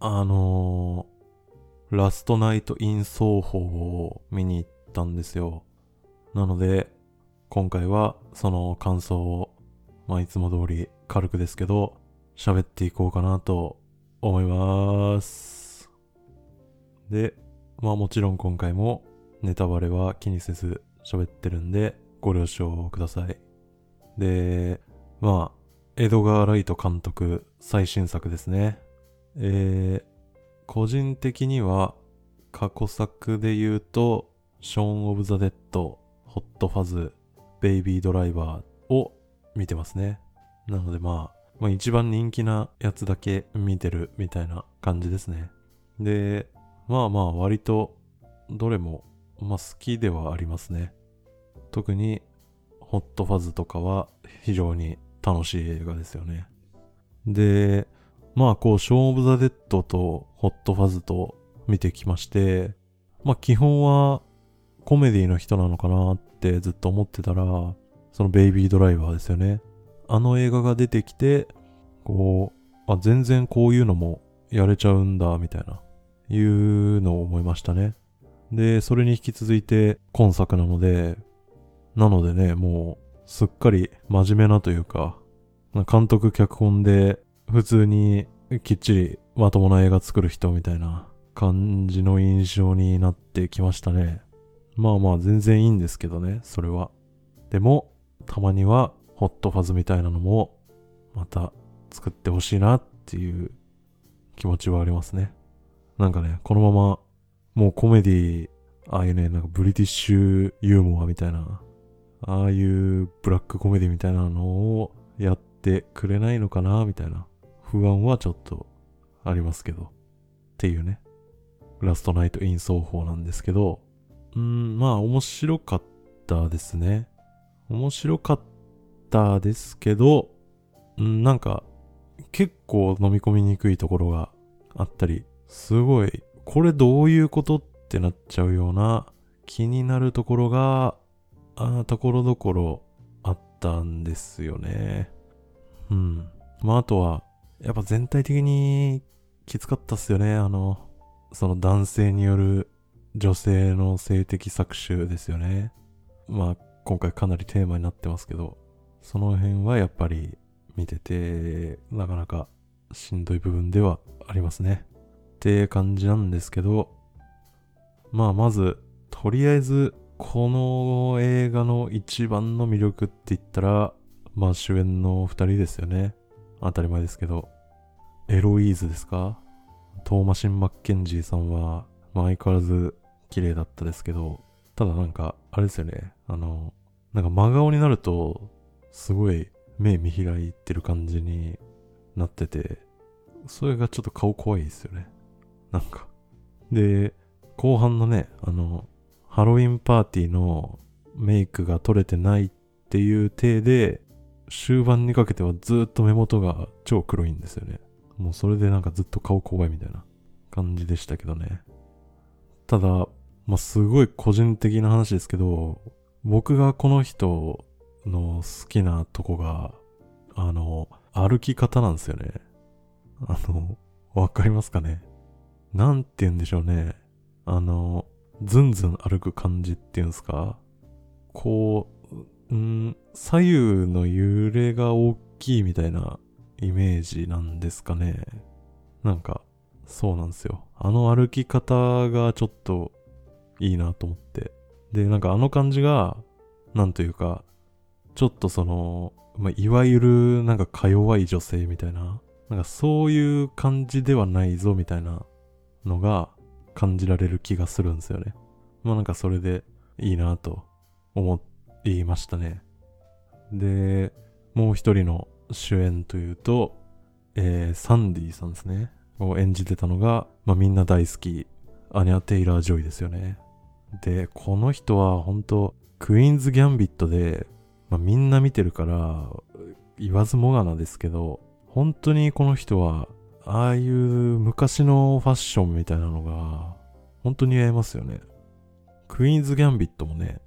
あのー、ラストナイト・イン・奏法を見に行ったんですよ。なので、今回はその感想を、まあいつも通り軽くですけど、喋っていこうかなと思います。で、まあもちろん今回もネタバレは気にせず喋ってるんでご了承ください。で、まあ、エドガー・ライト監督最新作ですね。えー、個人的には過去作で言うと、ショーン・オブ・ザ・デッド、ホット・ファズ、ベイビードライバーを見てますね。なのでまあ、まあ一番人気なやつだけ見てるみたいな感じですね。で、まあまあ割とどれもまあ好きではありますね。特にホットファズとかは非常に楽しい映画ですよね。で、まあこう、ショーン・オブ・ザ・デッドとホットファズと見てきまして、まあ基本はコメディの人なのかなってずっと思ってたら、そのベイビードライバーですよね。あの映画が出てきて、こう、あ、全然こういうのもやれちゃうんだ、みたいな、いうのを思いましたね。で、それに引き続いて今作なので、なのでね、もう、すっかり真面目なというか、監督脚本で普通にきっちりまともな映画作る人みたいな感じの印象になってきましたね。まあまあ全然いいんですけどね、それは。でも、たまにはホットファズみたいなのも、また作ってほしいなっていう気持ちはありますね。なんかね、このまま、もうコメディ、ああいうね、なんかブリティッシュユーモアみたいな、ああいうブラックコメディみたいなのをやってくれないのかな、みたいな不安はちょっとありますけど。っていうね。ラストナイトイン奏法なんですけど、うん、まあ面白かったですね。面白かったですけど、うん、なんか結構飲み込みにくいところがあったり、すごい、これどういうことってなっちゃうような気になるところが、あところどころあったんですよね。うん。まああとは、やっぱ全体的にきつかったっすよね。あの、その男性による女性の性的搾取ですよね。まあ、今回かなりテーマになってますけど、その辺はやっぱり見てて、なかなかしんどい部分ではありますね。って感じなんですけど、まあまず、とりあえず、この映画の一番の魅力って言ったら、まあ主演の二人ですよね。当たり前ですけど。エロイーズですか？トーマシン・マッケンジーさんは、まあ、相変わらず綺麗だったですけど、ただなんか、あれですよね。あの、なんか真顔になると、すごい目見開いてる感じになってて、それがちょっと顔怖いですよね。なんか。で、後半のね、あの、ハロウィンパーティーのメイクが取れてないっていう体で、終盤にかけてはずっと目元が超黒いんですよね。もうそれでなんかずっと顔怖いみたいな感じでしたけどね。ただ、まあ、すごい個人的な話ですけど、僕がこの人の好きなとこが、あの、歩き方なんですよね。あの、わかりますかね？なんて言うんでしょうね。あの、ずんずん歩く感じっていうんですか？こう、ん左右の揺れが大きいみたいなイメージなんですかね。なんか、そうなんですよ。あの歩き方がちょっといいなと思って。で、なんかあの感じが、なんというか、ちょっとその、まあ、いわゆるなんかか弱い女性みたいな、なんかそういう感じではないぞみたいなのが感じられる気がするんですよね。まあなんかそれでいいなと思っ言いましたね。で、もう一人の主演というと、えー、サンディさんですね。を演じてたのが、まあ、みんな大好き、アニャ・テイラー・ジョイですよね。で、この人は本当クイーンズ・ギャンビットで、まあ、みんな見てるから、言わずもがなですけど、本当にこの人は、ああいう昔のファッションみたいなのが、本当に似合いますよね。クイーンズ・ギャンビットもね、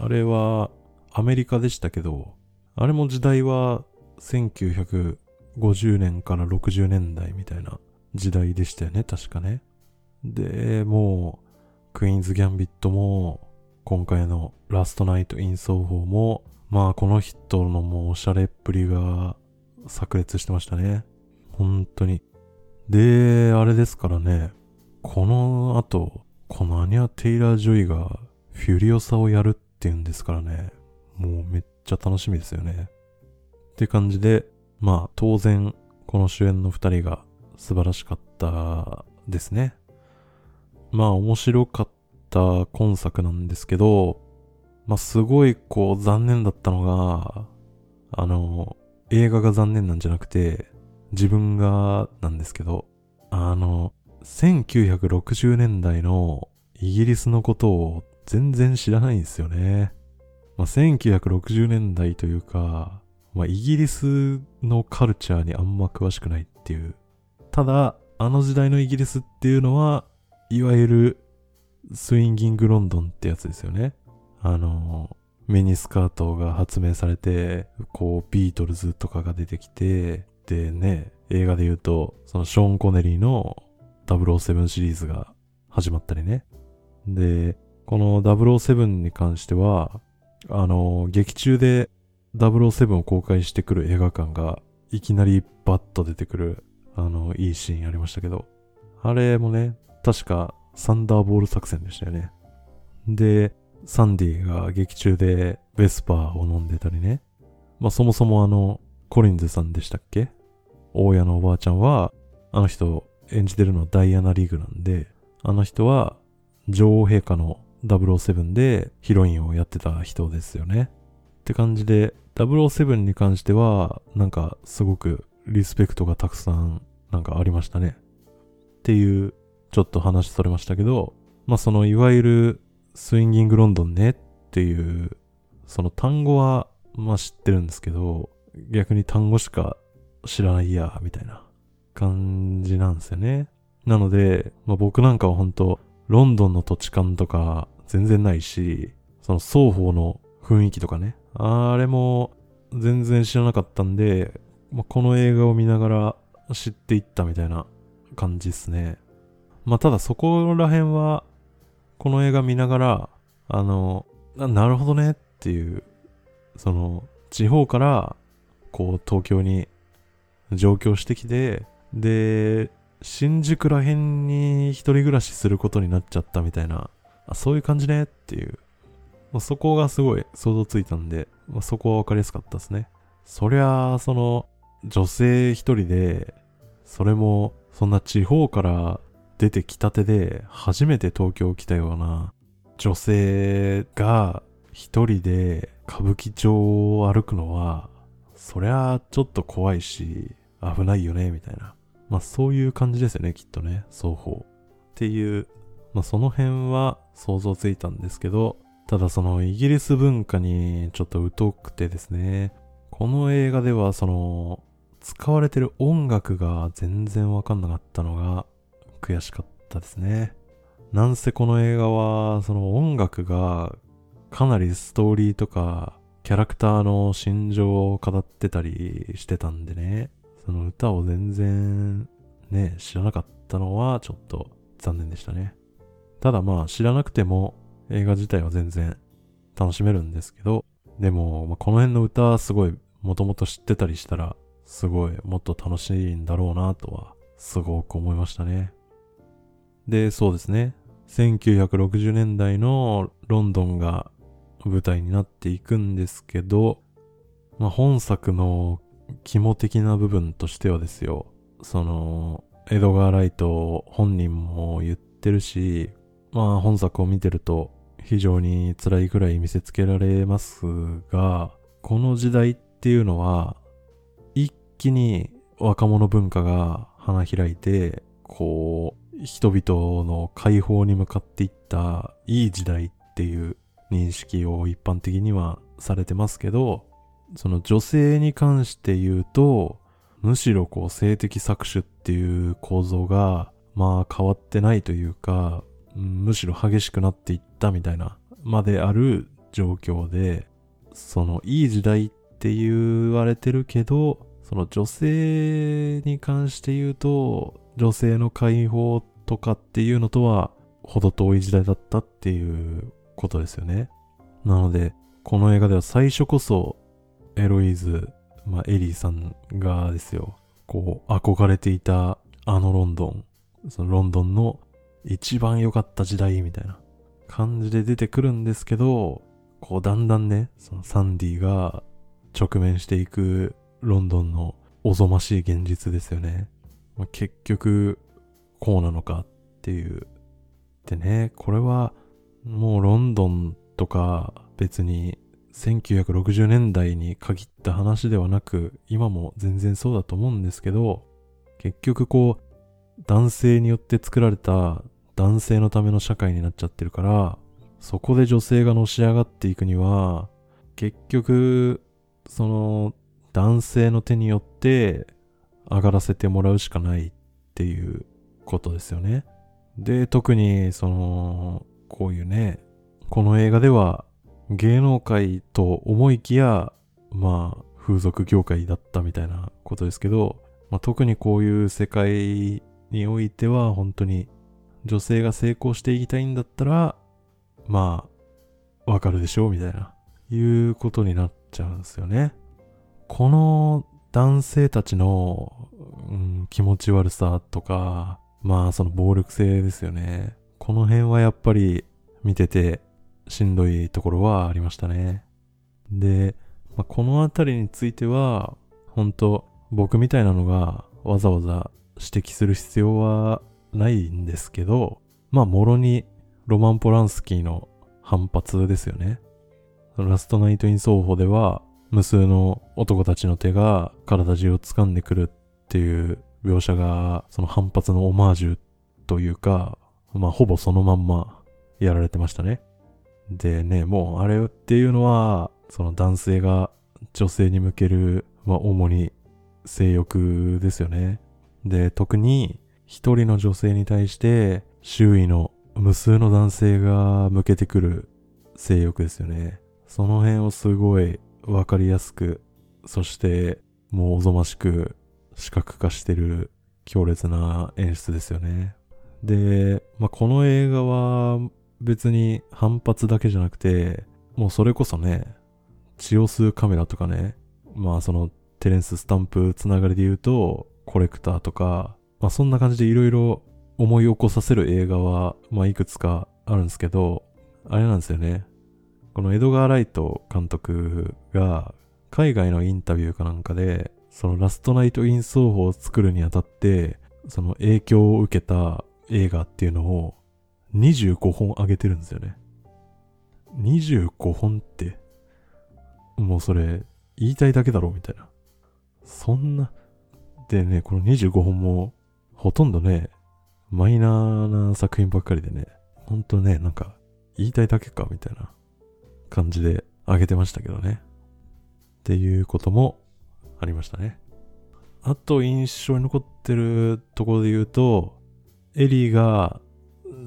あれはアメリカでしたけど、あれも時代は1950年から60年代みたいな時代でしたよね、確かね。で、もう、クイーンズ・ギャンビットも、今回のラストナイト・イン奏法も、まあこの人のもうおしゃれっぷりが炸裂してましたね。本当に。で、あれですからね、この後、このアニャ・テイラー・ジョイがフュリオサをやるっていうんですからね、もうめっちゃ楽しみですよね。って感じで、まあ当然、この主演の二人が素晴らしかったですね。まあ面白かった今作なんですけど、まあすごいこう残念だったのが、あの、映画が残念なんじゃなくて、自分がなんですけど、あの、1960年代のイギリスのことを全然知らないんですよね。まあ、1960年代というか、まあ、イギリスのカルチャーにあんま詳しくないっていう。ただ、あの時代のイギリスっていうのは、いわゆるスインギングロンドンってやつですよね。あの、ミニスカートが発明されて、こう、ビートルズとかが出てきて、でね、映画で言うと、そのショーン・コネリーの007シリーズが始まったりね。で、この007に関しては、あの、劇中で007を公開してくる映画館がいきなりバッと出てくる、あの、いいシーンありましたけど、あれもね、確かサンダーボール作戦でしたよね。で、サンディが劇中でベスパーを飲んでたりね。まあそもそもあの、コリンズさんでしたっけ？大家のおばあちゃんは、あの人演じてるのはダイアナ・リーグなんで、あの人は女王陛下の007でヒロインをやってた人ですよね。って感じで、007に関しては、なんかすごくリスペクトがたくさんなんかありましたね。っていう、ちょっと話それましたけど、まあそのいわゆるスインギングロンドンねっていう、その単語はまあ知ってるんですけど、逆に単語しか知らないや、みたいな感じなんですよね。なので、まあ、僕なんかは本当ロンドンの土地勘とか全然ないし、その双方の雰囲気とかね、あれも全然知らなかったんで、まあ、この映画を見ながら知っていったみたいな感じですね。まあ、ただそこら辺は、この映画見ながら、あの、なるほどねっていう、その、地方から、こう、東京に上京してきて、で、新宿ら辺に一人暮らしすることになっちゃったみたいな、あそういう感じねっていう。まあ、そこがすごい想像ついたんで、まあ、そこはわかりやすかったですね。そりゃ、その、女性一人で、それも、そんな地方から出てきたてで、初めて東京来たような女性が一人で歌舞伎町を歩くのは、そりゃちょっと怖いし、危ないよね、みたいな。まあそういう感じですよね、きっとね、双方。っていう、まあその辺は想像ついたんですけど、ただそのイギリス文化にちょっと疎くてですね、この映画ではその、使われてる音楽が全然わかんなかったのが悔しかったですね。なんせこの映画は、その音楽がかなりストーリーとかキャラクターの心情を語ってたりしてたんでね。その歌を全然ね、知らなかったのはちょっと残念でしたね。ただまあ知らなくても映画自体は全然楽しめるんですけど、でも、まあ、この辺の歌すごいもともと知ってたりしたらすごいもっと楽しいんだろうなとはすごく思いましたね。で、そうですね。1960年代のロンドンが舞台になっていくんですけど、まあ、本作の肝的な部分としてはですよ、その、エドガー・ライト本人も言ってるし、まあ本作を見てると非常に辛いくらい見せつけられますが、この時代っていうのは、一気に若者文化が花開いて、こう、人々の解放に向かっていったいい時代っていう認識を一般的にはされてますけど、その女性に関して言うと、むしろこう性的搾取っていう構造が、まあ変わってないというか、むしろ激しくなっていったみたいな、まである状況で、そのいい時代って言われてるけど、その女性に関して言うと、女性の解放とかっていうのとは程遠い時代だったっていうことですよね。なので、この映画では最初こそエロイズ、まあ、エリーさんがですよ、こう憧れていたあのロンドン、そのロンドンの一番良かった時代みたいな感じで出てくるんですけど、こうだんだんね、そのサンディが直面していくロンドンのおぞましい現実ですよね。まあ、結局、こうなのかっていう。でね、これはもうロンドンとか別に1960年代に限った話ではなく、今も全然そうだと思うんですけど、結局こう、男性によって作られた男性のための社会になっちゃってるから、そこで女性がのし上がっていくには、結局、その、男性の手によって上がらせてもらうしかないっていうことですよね。で、特に、その、こういうね、この映画では芸能界と思いきや、まあ、風俗業界だったみたいなことですけど、まあ、特にこういう世界においては本当に女性が成功していきたいんだったら、まあ、わかるでしょうみたいな、いうことになっちゃうんですよね。この男性たちの、うん、気持ち悪さとか、まあその暴力性ですよね。この辺はやっぱり見ててしんどいところはありましたね。で、まあ、このあたりについては、本当僕みたいなのがわざわざ指摘する必要はないんですけど、まあ、もろにロマン・ポランスキーの反発ですよね。ラストナイト・イン・奏法では、無数の男たちの手が体中を掴んでくるっていう描写が、その反発のオマージュというか、まあ、ほぼそのまんまやられてましたね。でね、もうあれっていうのは、その男性が女性に向ける、まあ主に性欲ですよね。で、特に一人の女性に対して周囲の無数の男性が向けてくる性欲ですよね。その辺をすごいわかりやすく、そしてもうおぞましく視覚化してる強烈な演出ですよね。で、まあ、この映画は別に反発だけじゃなくて、もうそれこそね、血を吸うカメラとかね、まあそのテレンス・スタンプつながりで言うと、コレクターとか、まあそんな感じでいろいろ思い起こさせる映画は、まあいくつかあるんですけど、あれなんですよね。このエドガー・ライト監督が海外のインタビューかなんかで、そのラストナイト・イン奏法を作るにあたって、その影響を受けた映画っていうのを25本上げてるんですよね。25本って、もうそれ、言いたいだけだろみたいな。そんな、でね、この25本も、ほとんどね、マイナーな作品ばっかりでね、ほんとね、なんか、言いたいだけか、みたいな感じで上げてましたけどね。っていうこともありましたね。あと印象に残ってるところで言うと、エリーが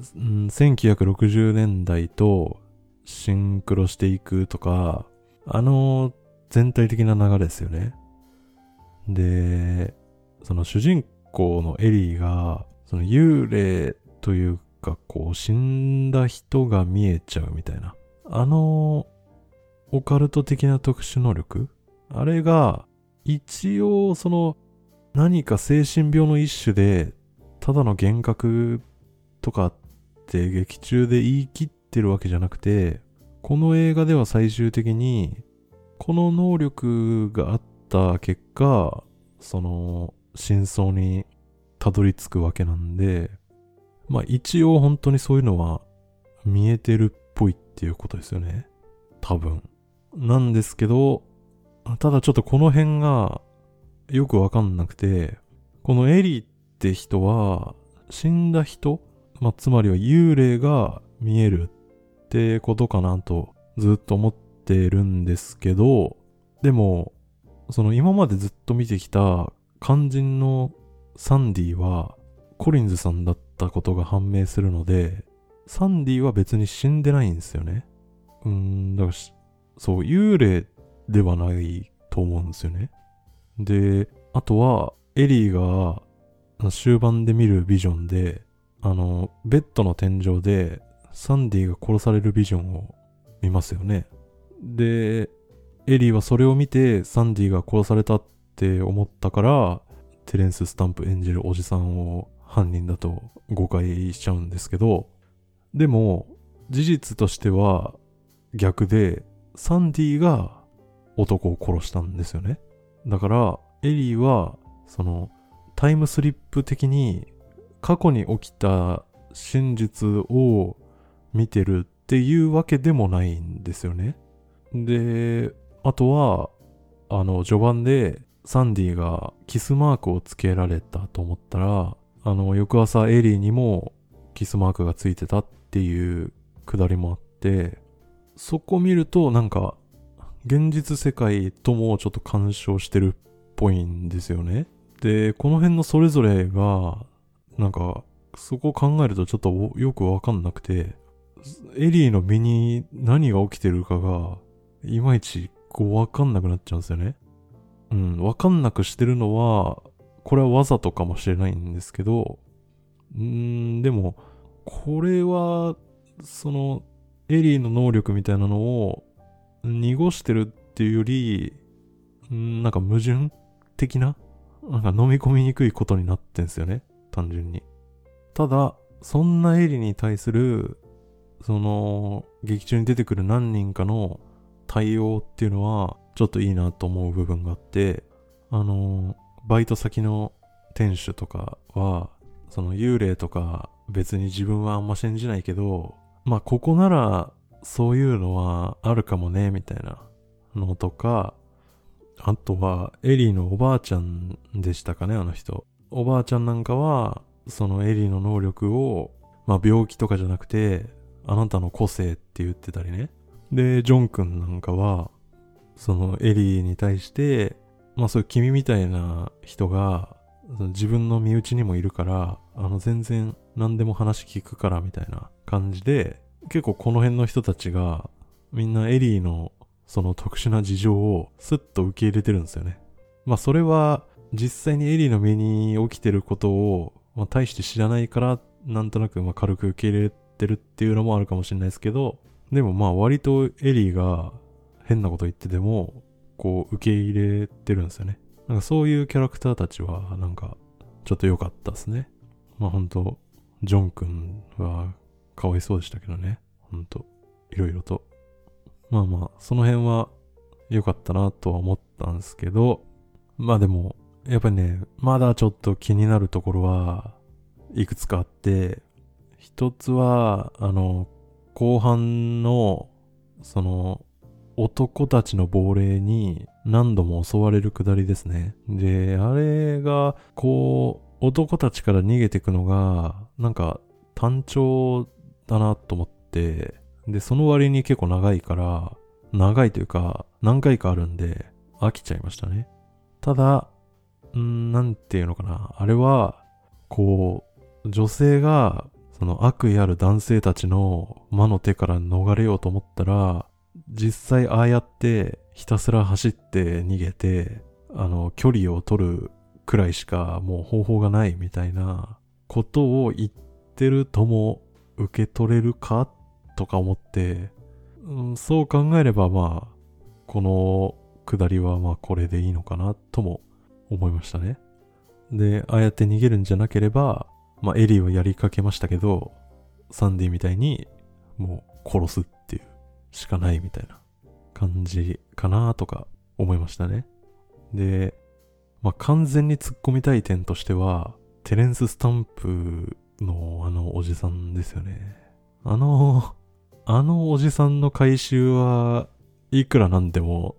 1960年代とシンクロしていくとか、あの全体的な流れですよね。で、その主人公のエリーが、その幽霊というか、こう死んだ人が見えちゃうみたいな。あのオカルト的な特殊能力？あれが、一応その何か精神病の一種で、ただの幻覚とかって劇中で言い切ってるわけじゃなくて、この映画では最終的に、この能力があった結果、その、真相にたどり着くわけなんで、まあ一応本当にそういうのは見えてるっぽいっていうことですよね。多分。なんですけど、ただちょっとこの辺がよくわかんなくて、このエリーって人は死んだ人まあ、つまりは幽霊が見えるってことかなとずっと思ってるんですけど、でも、その今までずっと見てきた肝心のサンディはコリンズさんだったことが判明するので、サンディは別に死んでないんですよね。うーん、だからそう、幽霊ではないと思うんですよね。で、あとは、エリーが終盤で見るビジョンで、あの、ベッドの天井でサンディが殺されるビジョンを見ますよね。で、エリーはそれを見てサンディが殺されたって思ったから、テレンス・スタンプ演じるおじさんを犯人だと誤解しちゃうんですけど、でも、事実としては逆で、サンディが男を殺したんですよね。だから、エリーは、その、タイムスリップ的に過去に起きた真実を見てるっていうわけでもないんですよね。で、あとは、あの、序盤でサンディがキスマークをつけられたと思ったら、あの、翌朝エリーにもキスマークがついてたっていうくだりもあって、そこ見るとなんか、現実世界ともちょっと干渉してるっぽいんですよね。で、この辺のそれぞれが、なんか、そこを考えるとちょっとよくわかんなくて、エリーの身に何が起きてるかが、いまいちこうわかんなくなっちゃうんですよね。うん、わかんなくしてるのは、これはわざとかもしれないんですけど、うーん、でも、これは、その、エリーの能力みたいなのを濁してるっていうより、んなんか矛盾的ななんか飲み込みにくいことになってんすよね。単純に。ただ、そんなエリに対する、その、劇中に出てくる何人かの対応っていうのは、ちょっといいなと思う部分があって、あの、バイト先の店主とかは、その幽霊とか別に自分はあんま信じないけど、まあここならそういうのはあるかもね、みたいなのとか、あとはエリーのおばあちゃんでしたかね、あの人。おばあちゃんなんかは、そのエリーの能力を、まあ病気とかじゃなくて、あなたの個性って言ってたりね。で、ジョン君なんかは、そのエリーに対して、まあそういう君みたいな人が、自分の身内にもいるから、あの全然何でも話聞くからみたいな感じで、結構この辺の人たちが、みんなエリーのその特殊な事情をスッと受け入れてるんですよね。まあそれは実際にエリーの身に起きてることを、まあ、大して知らないからなんとなくま軽く受け入れてるっていうのもあるかもしれないですけど、でもまあ割とエリーが変なこと言ってても、こう受け入れてるんですよね。なんかそういうキャラクターたちはなんかちょっと良かったですね。まあ本当ジョン君はかわいそうでしたけどね。ほんと、いろいろと。まあまあ、その辺は良かったなとは思ったんですけど、まあでも、やっぱりね、まだちょっと気になるところはいくつかあって、一つは、あの、後半の、その、男たちの亡霊に何度も襲われるくだりですね。で、あれが、こう、男たちから逃げてくのが、なんか単調だなと思って、で、その割に結構長いから、長いというか、何回かあるんで、飽きちゃいましたね。ただ、んなんていうのかな。あれは、こう、女性が、その悪意ある男性たちの魔の手から逃れようと思ったら、実際ああやってひたすら走って逃げて、あの、距離を取るくらいしかもう方法がないみたいなことを言ってるとも受け取れるかとか思って、うん、そう考えればまあ、この下りはまあこれでいいのかなとも思いましたね。で、ああやって逃げるんじゃなければ、まあエリーはやりかけましたけど、サンディみたいにもう殺すっていうしかないみたいな感じかなとか思いましたね。で、まあ完全に突っ込みたい点としては、テレンス・スタンプのあのおじさんですよね。あの、あのおじさんの回収はいくらなんでも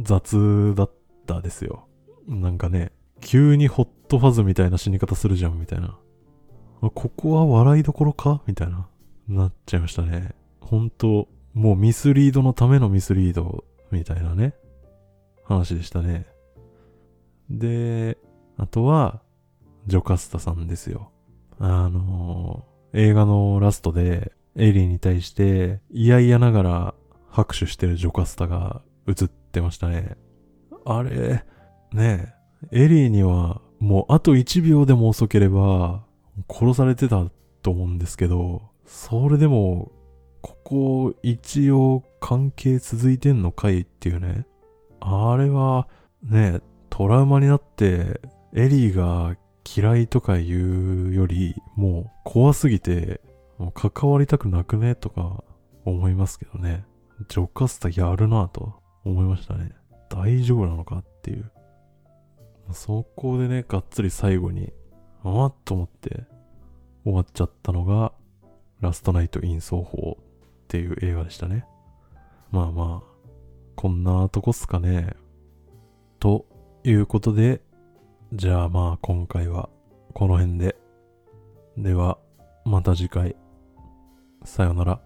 雑だったですよ。なんかね、急にホットファズみたいな死に方するじゃんみたいな。ここは笑いどころか？みたいな。なっちゃいましたね。本当もうミスリードのためのミスリードみたいなね。話でしたね。で、あとは、ジョカスタさんですよ。あのー、映画のラストで、エイリーに対して、嫌々ながら拍手してるジョカスタが映ってましたね。あれ、ねえ、エリーにはもうあと1秒でも遅ければ殺されてたと思うんですけど、それでも、ここ一応関係続いてんのかいっていうね。あれは、ね、トラウマになって、エリーが嫌いとか言うより、もう怖すぎて、もう関わりたくなくねとか思いますけどね。ジョカスタやるなと思いましたね。大丈夫なのかっていう。そこでね、がっつり最後に、あっと思って終わっちゃったのが、ラストナイト・イン・奏法っていう映画でしたね。まあまあ、こんなとこっすかね。ということで、じゃあまあ今回はこの辺で。では、また次回。さよなら。